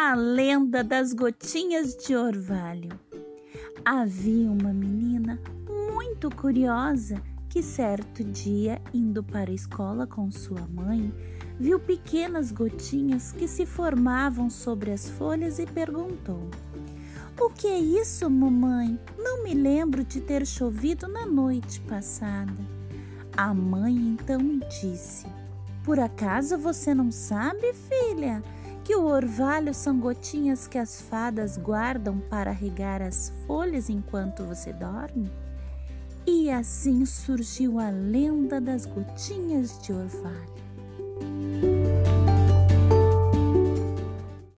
A lenda das gotinhas de orvalho. Havia uma menina muito curiosa que certo dia, indo para a escola com sua mãe, viu pequenas gotinhas que se formavam sobre as folhas e perguntou: O que é isso, mamãe? Não me lembro de ter chovido na noite passada. A mãe então disse: Por acaso você não sabe, filha, que o orvalho são gotinhas que as fadas guardam para regar as folhas enquanto você dorme? E assim surgiu a lenda das gotinhas de orvalho.